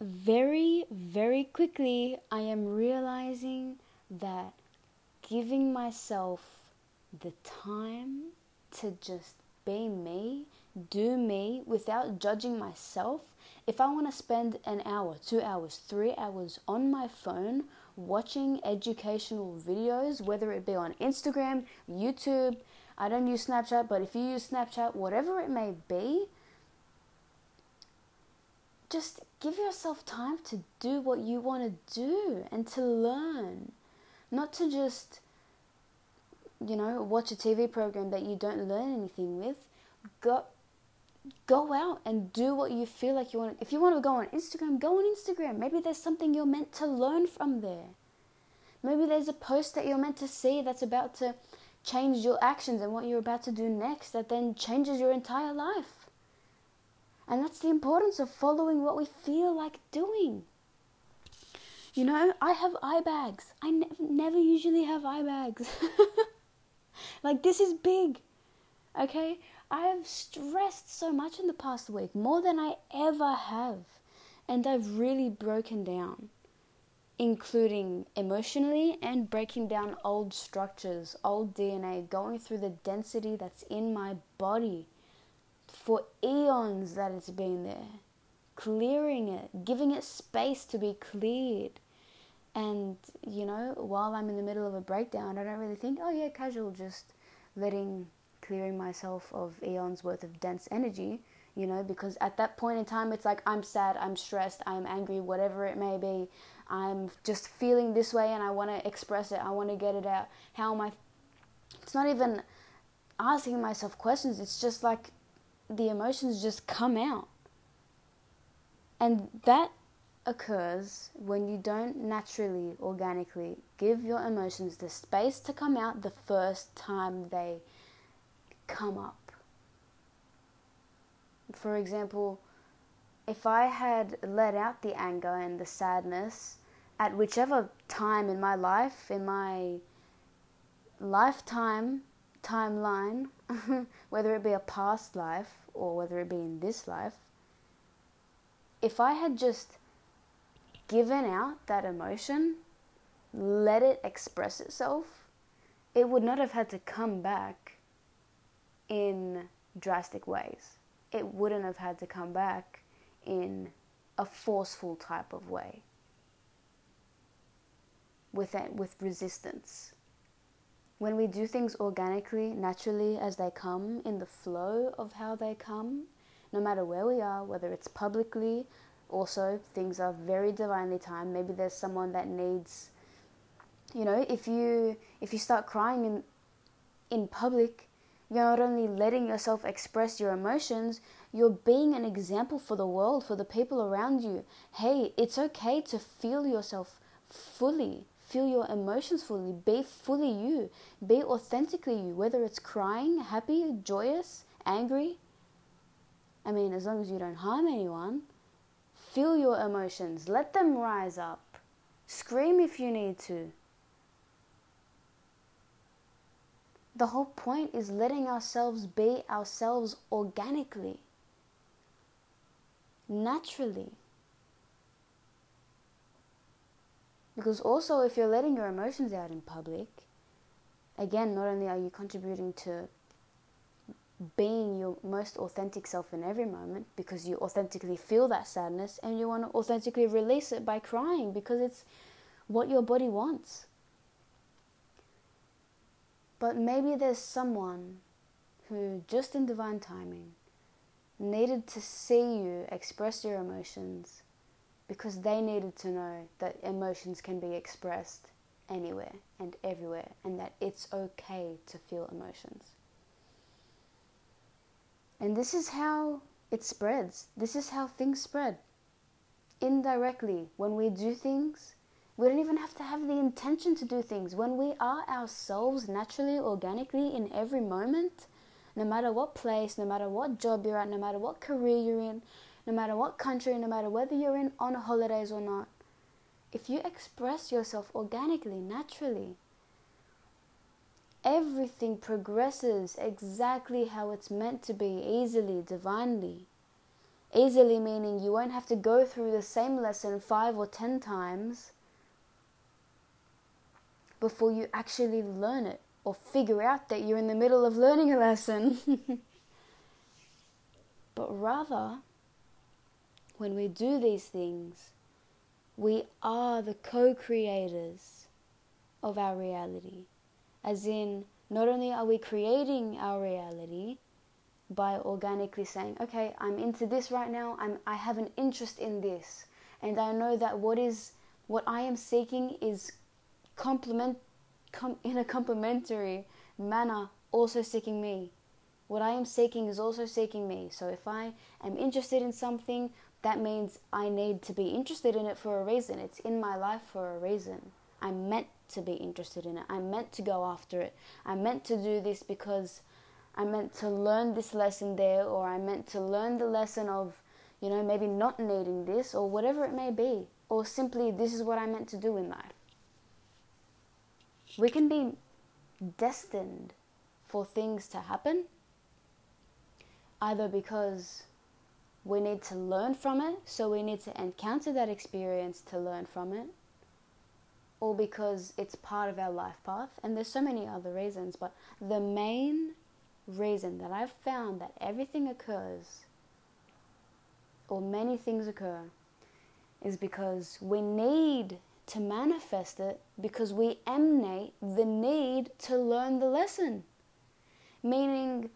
very, very quickly, I am realizing that giving myself the time to just be me, do me without judging myself. If I want to spend an hour, two hours, three hours on my phone watching educational videos, whether it be on Instagram, YouTube, I don't use Snapchat, but if you use Snapchat, whatever it may be, just give yourself time to do what you want to do and to learn, not to just, you know, watch a TV program that you don't learn anything with. Go, go out and do what you feel like you want. If you want to go on Instagram, go on Instagram. Maybe there's something you're meant to learn from there. Maybe there's a post that you're meant to see that's about to change your actions and what you're about to do next that then changes your entire life. And that's the importance of following what we feel like doing. You know, I have eye bags. I ne- never usually have eye bags. like, this is big. Okay? I have stressed so much in the past week, more than I ever have. And I've really broken down, including emotionally and breaking down old structures, old DNA, going through the density that's in my body for eons that it's been there, clearing it, giving it space to be cleared. And, you know, while I'm in the middle of a breakdown, I don't really think, oh yeah, casual, just letting, clearing myself of eons worth of dense energy, you know, because at that point in time, it's like I'm sad, I'm stressed, I'm angry, whatever it may be. I'm just feeling this way and I want to express it, I want to get it out. How am I? It's not even asking myself questions, it's just like the emotions just come out. And that occurs when you don't naturally, organically give your emotions the space to come out the first time they come up. For example, if I had let out the anger and the sadness at whichever time in my life, in my lifetime timeline, whether it be a past life or whether it be in this life, if I had just given out that emotion, let it express itself, it would not have had to come back in drastic ways. It wouldn't have had to come back in a forceful type of way with, with resistance when we do things organically, naturally, as they come, in the flow of how they come, no matter where we are, whether it's publicly, also things are very divinely timed. Maybe there's someone that needs, you know, if you if you start crying in in public, you're not only letting yourself express your emotions, you're being an example for the world, for the people around you. Hey, it's okay to feel yourself fully Feel your emotions fully. Be fully you. Be authentically you, whether it's crying, happy, joyous, angry. I mean, as long as you don't harm anyone, feel your emotions. Let them rise up. Scream if you need to. The whole point is letting ourselves be ourselves organically, naturally. Because also, if you're letting your emotions out in public, again, not only are you contributing to being your most authentic self in every moment because you authentically feel that sadness and you want to authentically release it by crying because it's what your body wants. But maybe there's someone who, just in divine timing, needed to see you express your emotions because they needed to know that emotions can be expressed anywhere and everywhere and that it's okay to feel emotions. And this is how it spreads. This is how things spread. Indirectly, when we do things, we don't even have to have the intention to do things. When we are ourselves naturally, organically, in every moment, no matter what place, no matter what job you're at, no matter what career you're in, no matter what country, no matter whether you're in on holidays or not, if you express yourself organically, naturally, everything progresses exactly how it's meant to be, easily, divinely. Easily meaning you won't have to go through the same lesson five or ten times before you actually learn it or figure out that you're in the middle of learning a lesson. but rather, when we do these things, we are the co creators of our reality. As in, not only are we creating our reality, by organically saying, okay, I'm into this right now. I'm I have an interest in this, and I know that what is what I am seeking is complement com, in a complementary manner, also seeking me. What I am seeking is also seeking me. So if I am interested in something, that means I need to be interested in it for a reason. It's in my life for a reason. I'm meant to be interested in it. I'm meant to go after it. I'm meant to do this because I meant to learn this lesson there, or I meant to learn the lesson of, you know, maybe not needing this, or whatever it may be, or simply this is what I meant to do in life. We can be destined for things to happen, either because we need to learn from it, so we need to encounter that experience to learn from it, or because it's part of our life path. And there's so many other reasons, but the main reason that I've found that everything occurs or many things occur is because we need to manifest it because we emanate the need to learn the lesson. Meaning,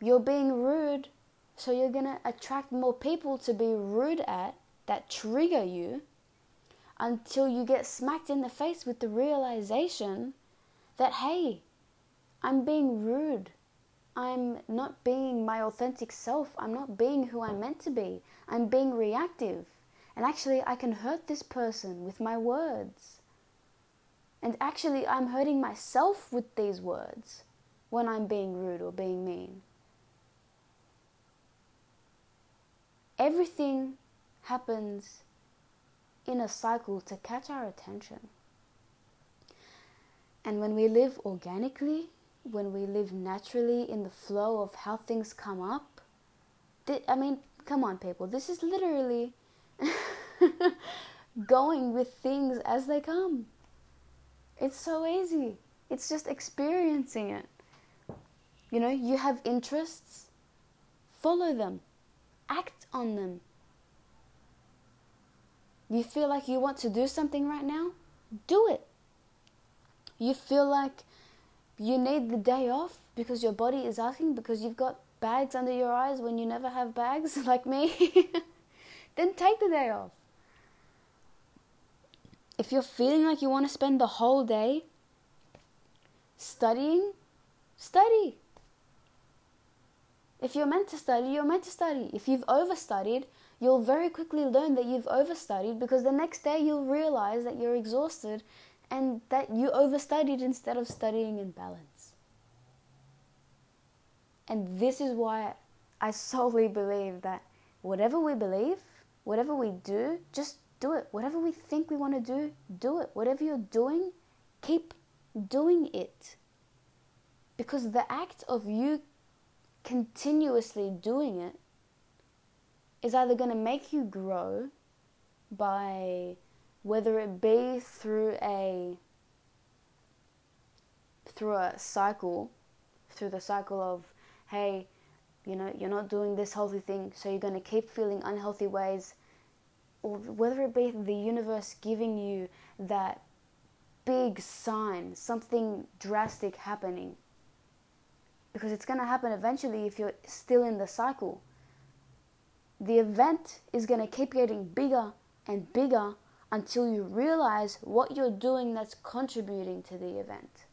you're being rude, so you're going to attract more people to be rude at that trigger you until you get smacked in the face with the realization that, hey, I'm being rude. I'm not being my authentic self. I'm not being who I'm meant to be. I'm being reactive. And actually, I can hurt this person with my words. And actually, I'm hurting myself with these words when I'm being rude or being mean. Everything happens in a cycle to catch our attention. And when we live organically, when we live naturally in the flow of how things come up. I mean, come on, people. This is literally going with things as they come. It's so easy. It's just experiencing it. You know, you have interests, follow them, act on them. You feel like you want to do something right now? Do it. You feel like you need the day off because your body is asking because you've got bags under your eyes when you never have bags like me, then take the day off. If you're feeling like you want to spend the whole day studying, study. If you're meant to study, you're meant to study. If you've overstudied, you'll very quickly learn that you've overstudied because the next day you'll realize that you're exhausted and that you overstudied instead of studying in balance. And this is why I solely believe that whatever we believe, whatever we do, just do it. Whatever we think we want to do, do it. Whatever you're doing, keep doing it. Because the act of you continuously doing it is either going to make you grow by whether it be through a through a cycle through the cycle of hey you know you're not doing this healthy thing so you're going to keep feeling unhealthy ways or whether it be the universe giving you that big sign something drastic happening because it's going to happen eventually if you're still in the cycle the event is going to keep getting bigger and bigger until you realize what you're doing that's contributing to the event.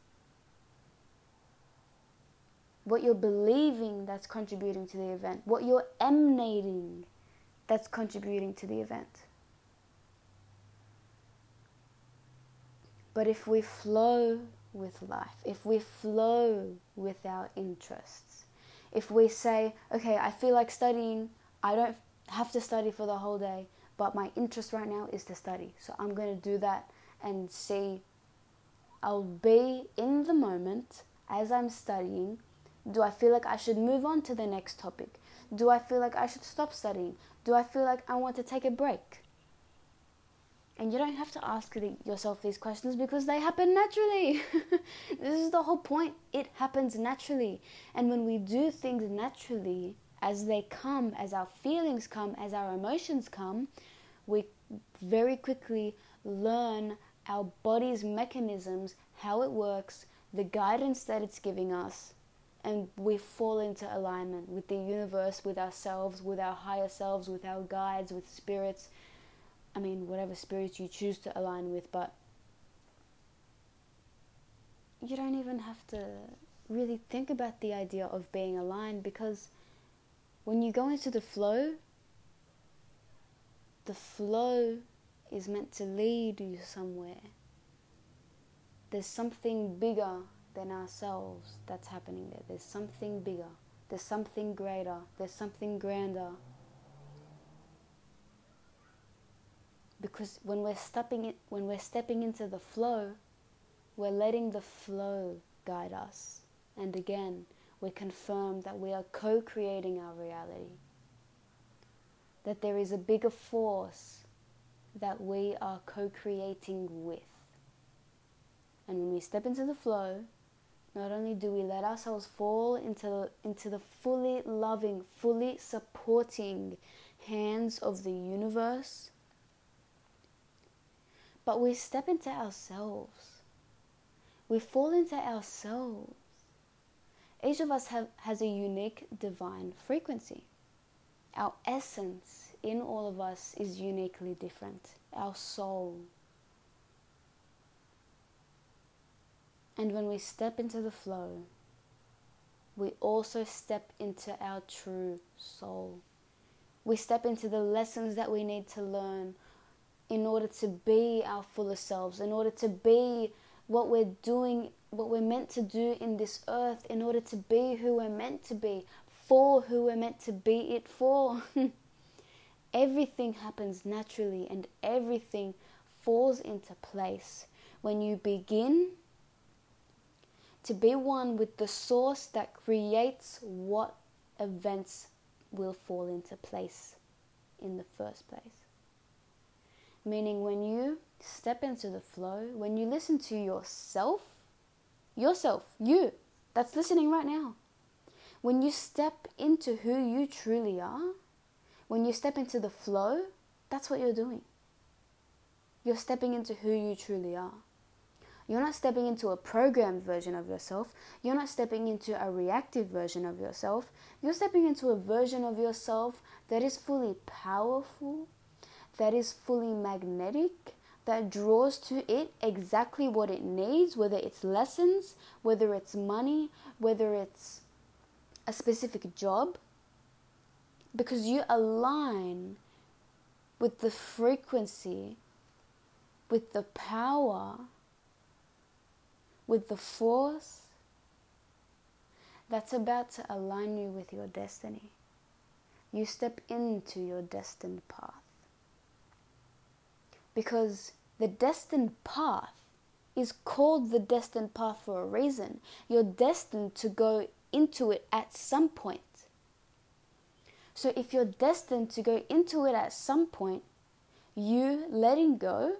What you're believing that's contributing to the event. What you're emanating that's contributing to the event. But if we flow with life, if we flow with our interests, if we say, okay, I feel like studying, I don't have to study for the whole day, but my interest right now is to study. So I'm going to do that and see. I'll be in the moment as I'm studying. Do I feel like I should move on to the next topic? Do I feel like I should stop studying? Do I feel like I want to take a break? And you don't have to ask yourself these questions because they happen naturally. this is the whole point. It happens naturally. And when we do things naturally, as they come, as our feelings come, as our emotions come, we very quickly learn our body's mechanisms, how it works, the guidance that it's giving us, and we fall into alignment with the universe, with ourselves, with our higher selves, with our guides, with spirits. I mean, whatever spirits you choose to align with, but you don't even have to really think about the idea of being aligned because when you go into the flow, the flow is meant to lead you somewhere. There's something bigger than ourselves that's happening there. There's something bigger. There's something greater. There's something grander. Because when we're stepping in, when we're stepping into the flow, we're letting the flow guide us. And again, we confirm that we are co-creating our reality. That there is a bigger force that we are co-creating with. And when we step into the flow, not only do we let ourselves fall into, into the fully loving, fully supporting hands of the universe, but we step into ourselves. We fall into ourselves. Each of us have, has a unique divine frequency. Our essence in all of us is uniquely different. Our soul, And when we step into the flow, we also step into our true soul. We step into the lessons that we need to learn in order to be our fuller selves, in order to be what we're doing, what we're meant to do in this earth, in order to be who we're meant to be, for who we're meant to be it for. everything happens naturally and everything falls into place when you begin to be one with the source that creates what events will fall into place in the first place. Meaning, when you step into the flow, when you listen to yourself, yourself, you that's listening right now, when you step into who you truly are, when you step into the flow, that's what you're doing. You're stepping into who you truly are. You're not stepping into a programmed version of yourself. You're not stepping into a reactive version of yourself. You're stepping into a version of yourself that is fully powerful, that is fully magnetic, that draws to it exactly what it needs, whether it's lessons, whether it's money, whether it's a specific job, because you align with the frequency, with the power with the force that's about to align you with your destiny. You step into your destined path. Because the destined path is called the destined path for a reason. You're destined to go into it at some point. So if you're destined to go into it at some point, you letting go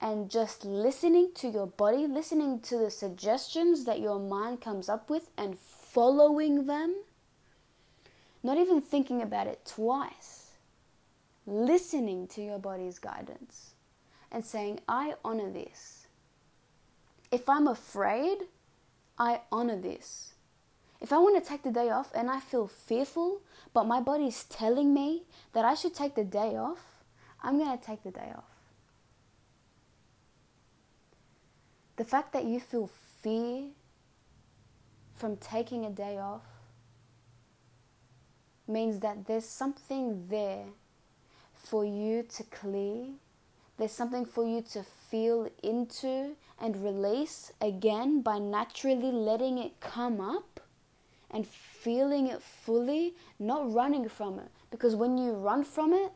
and just listening to your body, listening to the suggestions that your mind comes up with and following them, not even thinking about it twice, listening to your body's guidance and saying, I honor this. If I'm afraid, I honor this. If I want to take the day off and I feel fearful, but my body's telling me that I should take the day off, I'm going to take the day off. The fact that you feel fear from taking a day off means that there's something there for you to clear. There's something for you to feel into and release again by naturally letting it come up and feeling it fully, not running from it. Because when you run from it,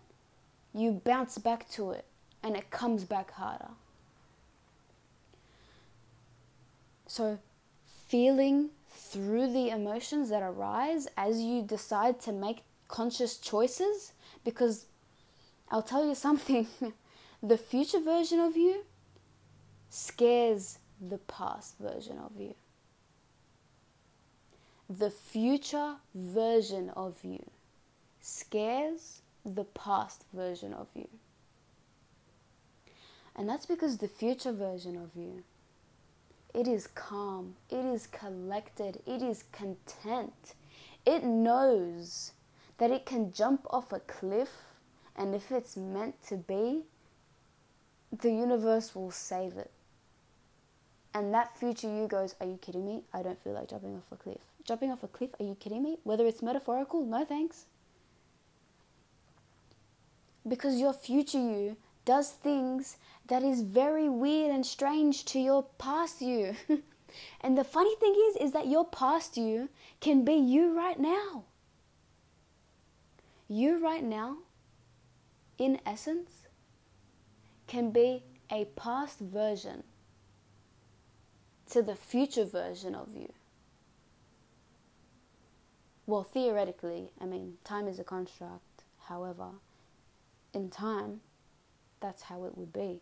you bounce back to it and it comes back harder. So, feeling through the emotions that arise as you decide to make conscious choices because I'll tell you something the future version of you scares the past version of you. The future version of you scares the past version of you. And that's because the future version of you, it is calm, it is collected, it is content. It knows that it can jump off a cliff, and if it's meant to be, the universe will save it. And that future you goes, Are you kidding me? I don't feel like jumping off a cliff. Jumping off a cliff? Are you kidding me? Whether it's metaphorical, no thanks. Because your future you does things that is very weird and strange to your past you. and the funny thing is is that your past you can be you right now. You right now in essence can be a past version to the future version of you. Well, theoretically, I mean, time is a construct, however, in time, that's how it would be.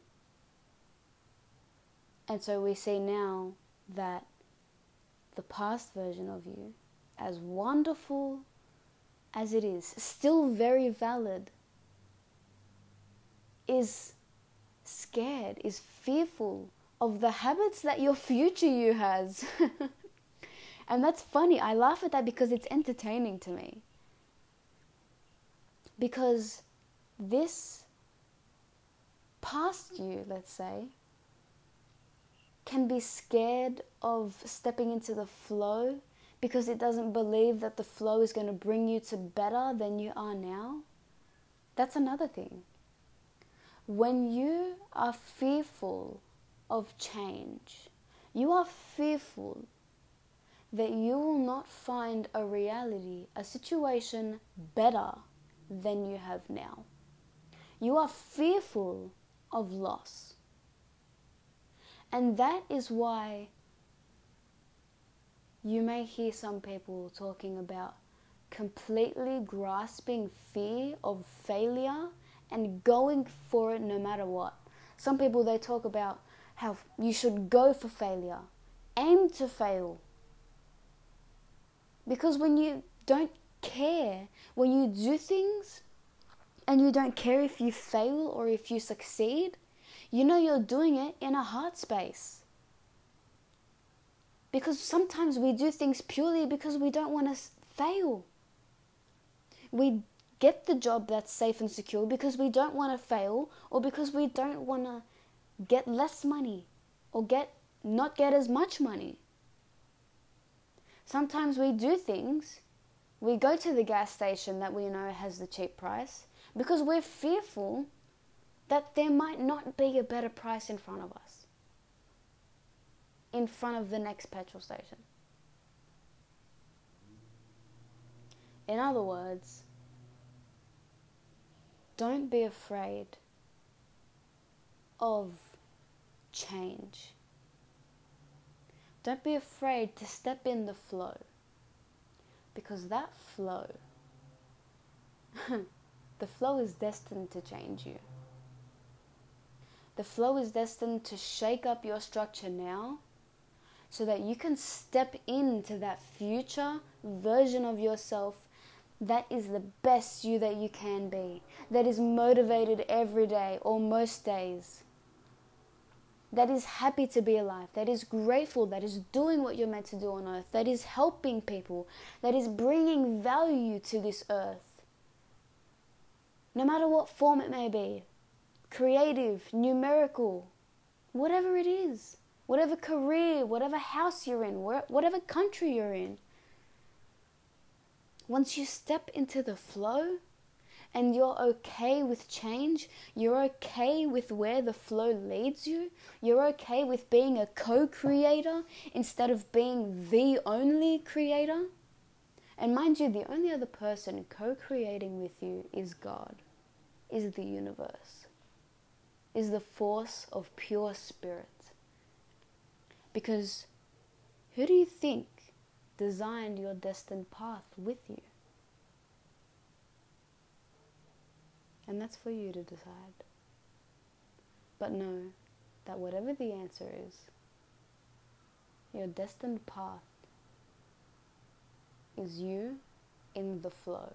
And so we see now that the past version of you, as wonderful as it is, still very valid, is scared, is fearful of the habits that your future you has. and that's funny. I laugh at that because it's entertaining to me. Because this past you, let's say, can be scared of stepping into the flow because it doesn't believe that the flow is going to bring you to better than you are now. That's another thing. When you are fearful of change, you are fearful that you will not find a reality, a situation better than you have now. You are fearful of loss. And that is why you may hear some people talking about completely grasping fear of failure and going for it no matter what. Some people they talk about how you should go for failure, aim to fail. Because when you don't care, when you do things and you don't care if you fail or if you succeed, you know you're doing it in a heart space. Because sometimes we do things purely because we don't want to fail. We get the job that's safe and secure because we don't want to fail or because we don't want to get less money or get not get as much money. Sometimes we do things, we go to the gas station that we know has the cheap price because we're fearful that there might not be a better price in front of us, in front of the next petrol station. In other words, don't be afraid of change. Don't be afraid to step in the flow because that flow, the flow is destined to change you. The flow is destined to shake up your structure now so that you can step into that future version of yourself that is the best you that you can be, that is motivated every day or most days, that is happy to be alive, that is grateful, that is doing what you're meant to do on earth, that is helping people, that is bringing value to this earth, no matter what form it may be creative, numerical, whatever it is, whatever career, whatever house you're in, whatever country you're in. Once you step into the flow and you're okay with change, you're okay with where the flow leads you, you're okay with being a co creator instead of being the only creator. And mind you, the only other person co creating with you is God, is the universe is the force of pure spirit. Because who do you think designed your destined path with you. And that's for you to decide. But know that whatever the answer is, your destined path is you in the flow.